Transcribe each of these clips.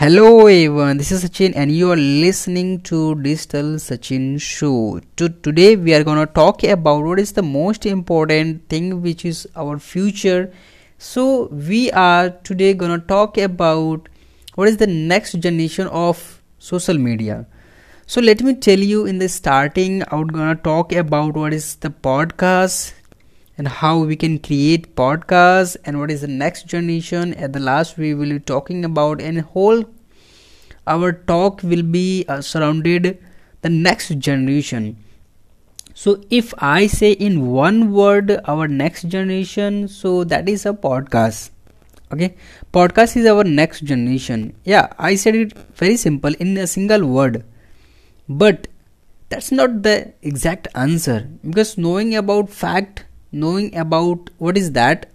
Hello everyone, this is Sachin and you are listening to Digital Sachin Show. To, today we are gonna talk about what is the most important thing which is our future. So we are today gonna talk about what is the next generation of social media. So let me tell you in the starting I'm gonna talk about what is the podcast and how we can create podcasts and what is the next generation. At the last we will be talking about and whole our talk will be uh, surrounded the next generation. So if i say in one word our next generation so that is a podcast. Okay? Podcast is our next generation. Yeah i said it very simple in a single word. But that's not the exact answer. Because knowing about fact knowing about what is that?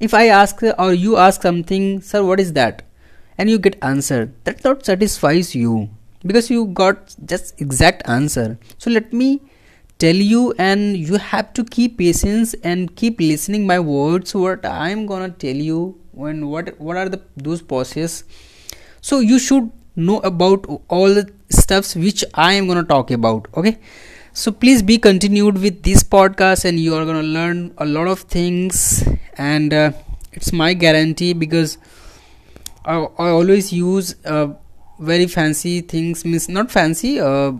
If i ask or you ask something sir what is that? and you get answer that not satisfies you because you got just exact answer. So let me tell you and you have to keep patience and keep listening my words what i'm gonna tell you when what what are the those process. So you should know about all the stuffs which i am gonna talk about okay so please be continued with this podcast and you are going to learn a lot of things and uh, it's my guarantee because I, I always use uh, very fancy things means not fancy uh,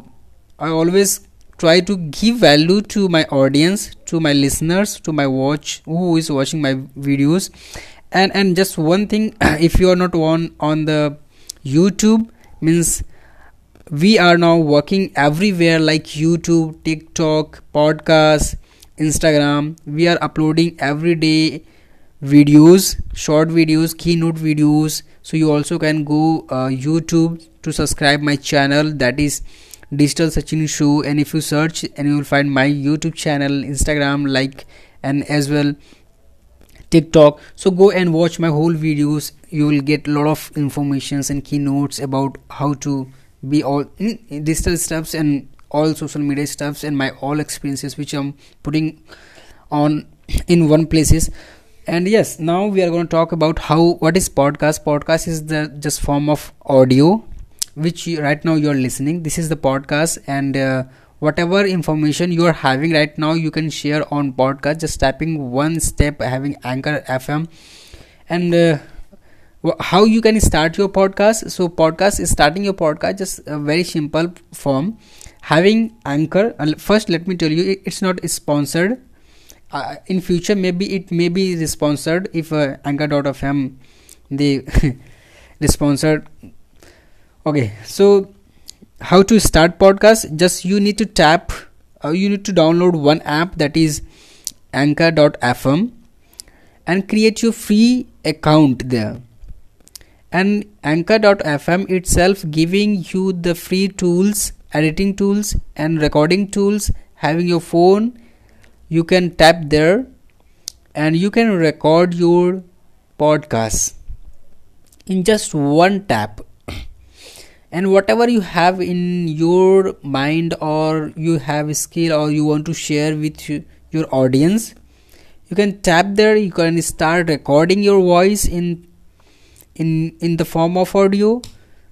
i always try to give value to my audience to my listeners to my watch who is watching my videos. And and just one thing if you are not on on the youtube means we are now working everywhere like youtube tiktok podcast instagram. We are uploading every day videos short videos keynote videos. So you also can go uh, youtube to subscribe my channel. That is digital sachin show. And if you search and you will find my youtube channel instagram like and as well tiktok. So go and watch my whole videos. You will get a lot of informations and keynotes about how to be all digital stuffs and all social media stuffs and my all experiences which i'm putting on in one places. And yes now we are going to talk about how what is podcast? Podcast is the just form of audio which you, right now you are listening. This is the podcast and uh, whatever information you are having right now you can share on podcast. Just tapping one step having anchor fm and uh, how you can start your podcast? So podcast is starting your podcast just a very simple form. Having anchor first let me tell you it's not sponsored. Uh, in future maybe it may be sponsored if uh, anchor.fm they sponsored. Okay so how to start podcast? Just you need to tap uh, you need to download one app that is anchor.fm and create your free account there and anchor.fm itself giving you the free tools editing tools and recording tools. Having your phone you can tap there and you can record your podcast in just one tap. And whatever you have in your mind or you have skill or you want to share with your audience you can tap there. You can start recording your voice in in in the form of audio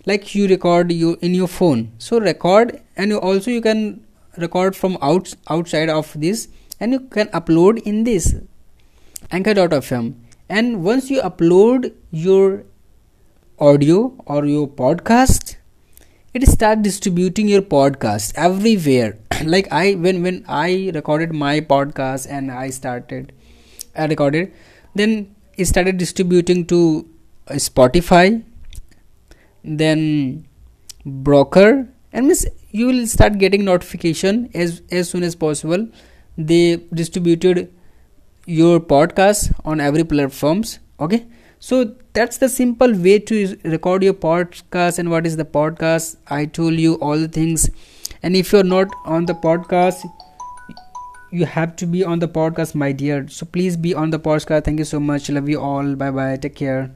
like you record you in your phone. So record and you also you can record from out outside of this and you can upload in this anchor.fm and once you upload your audio or your podcast it start distributing your podcast everywhere. Like i when when i recorded my podcast and i started i recorded then it started distributing to spotify then Breaker and means you will start getting notification as as soon as possible. They distributed your podcast on every platforms okay? So that's the simple way to record your podcast and what is the podcast. I told you all the things. And if you're not on the podcast you have to be on the podcast my dear. So please be on the podcast. Thank you so much. Love you all. Bye bye take care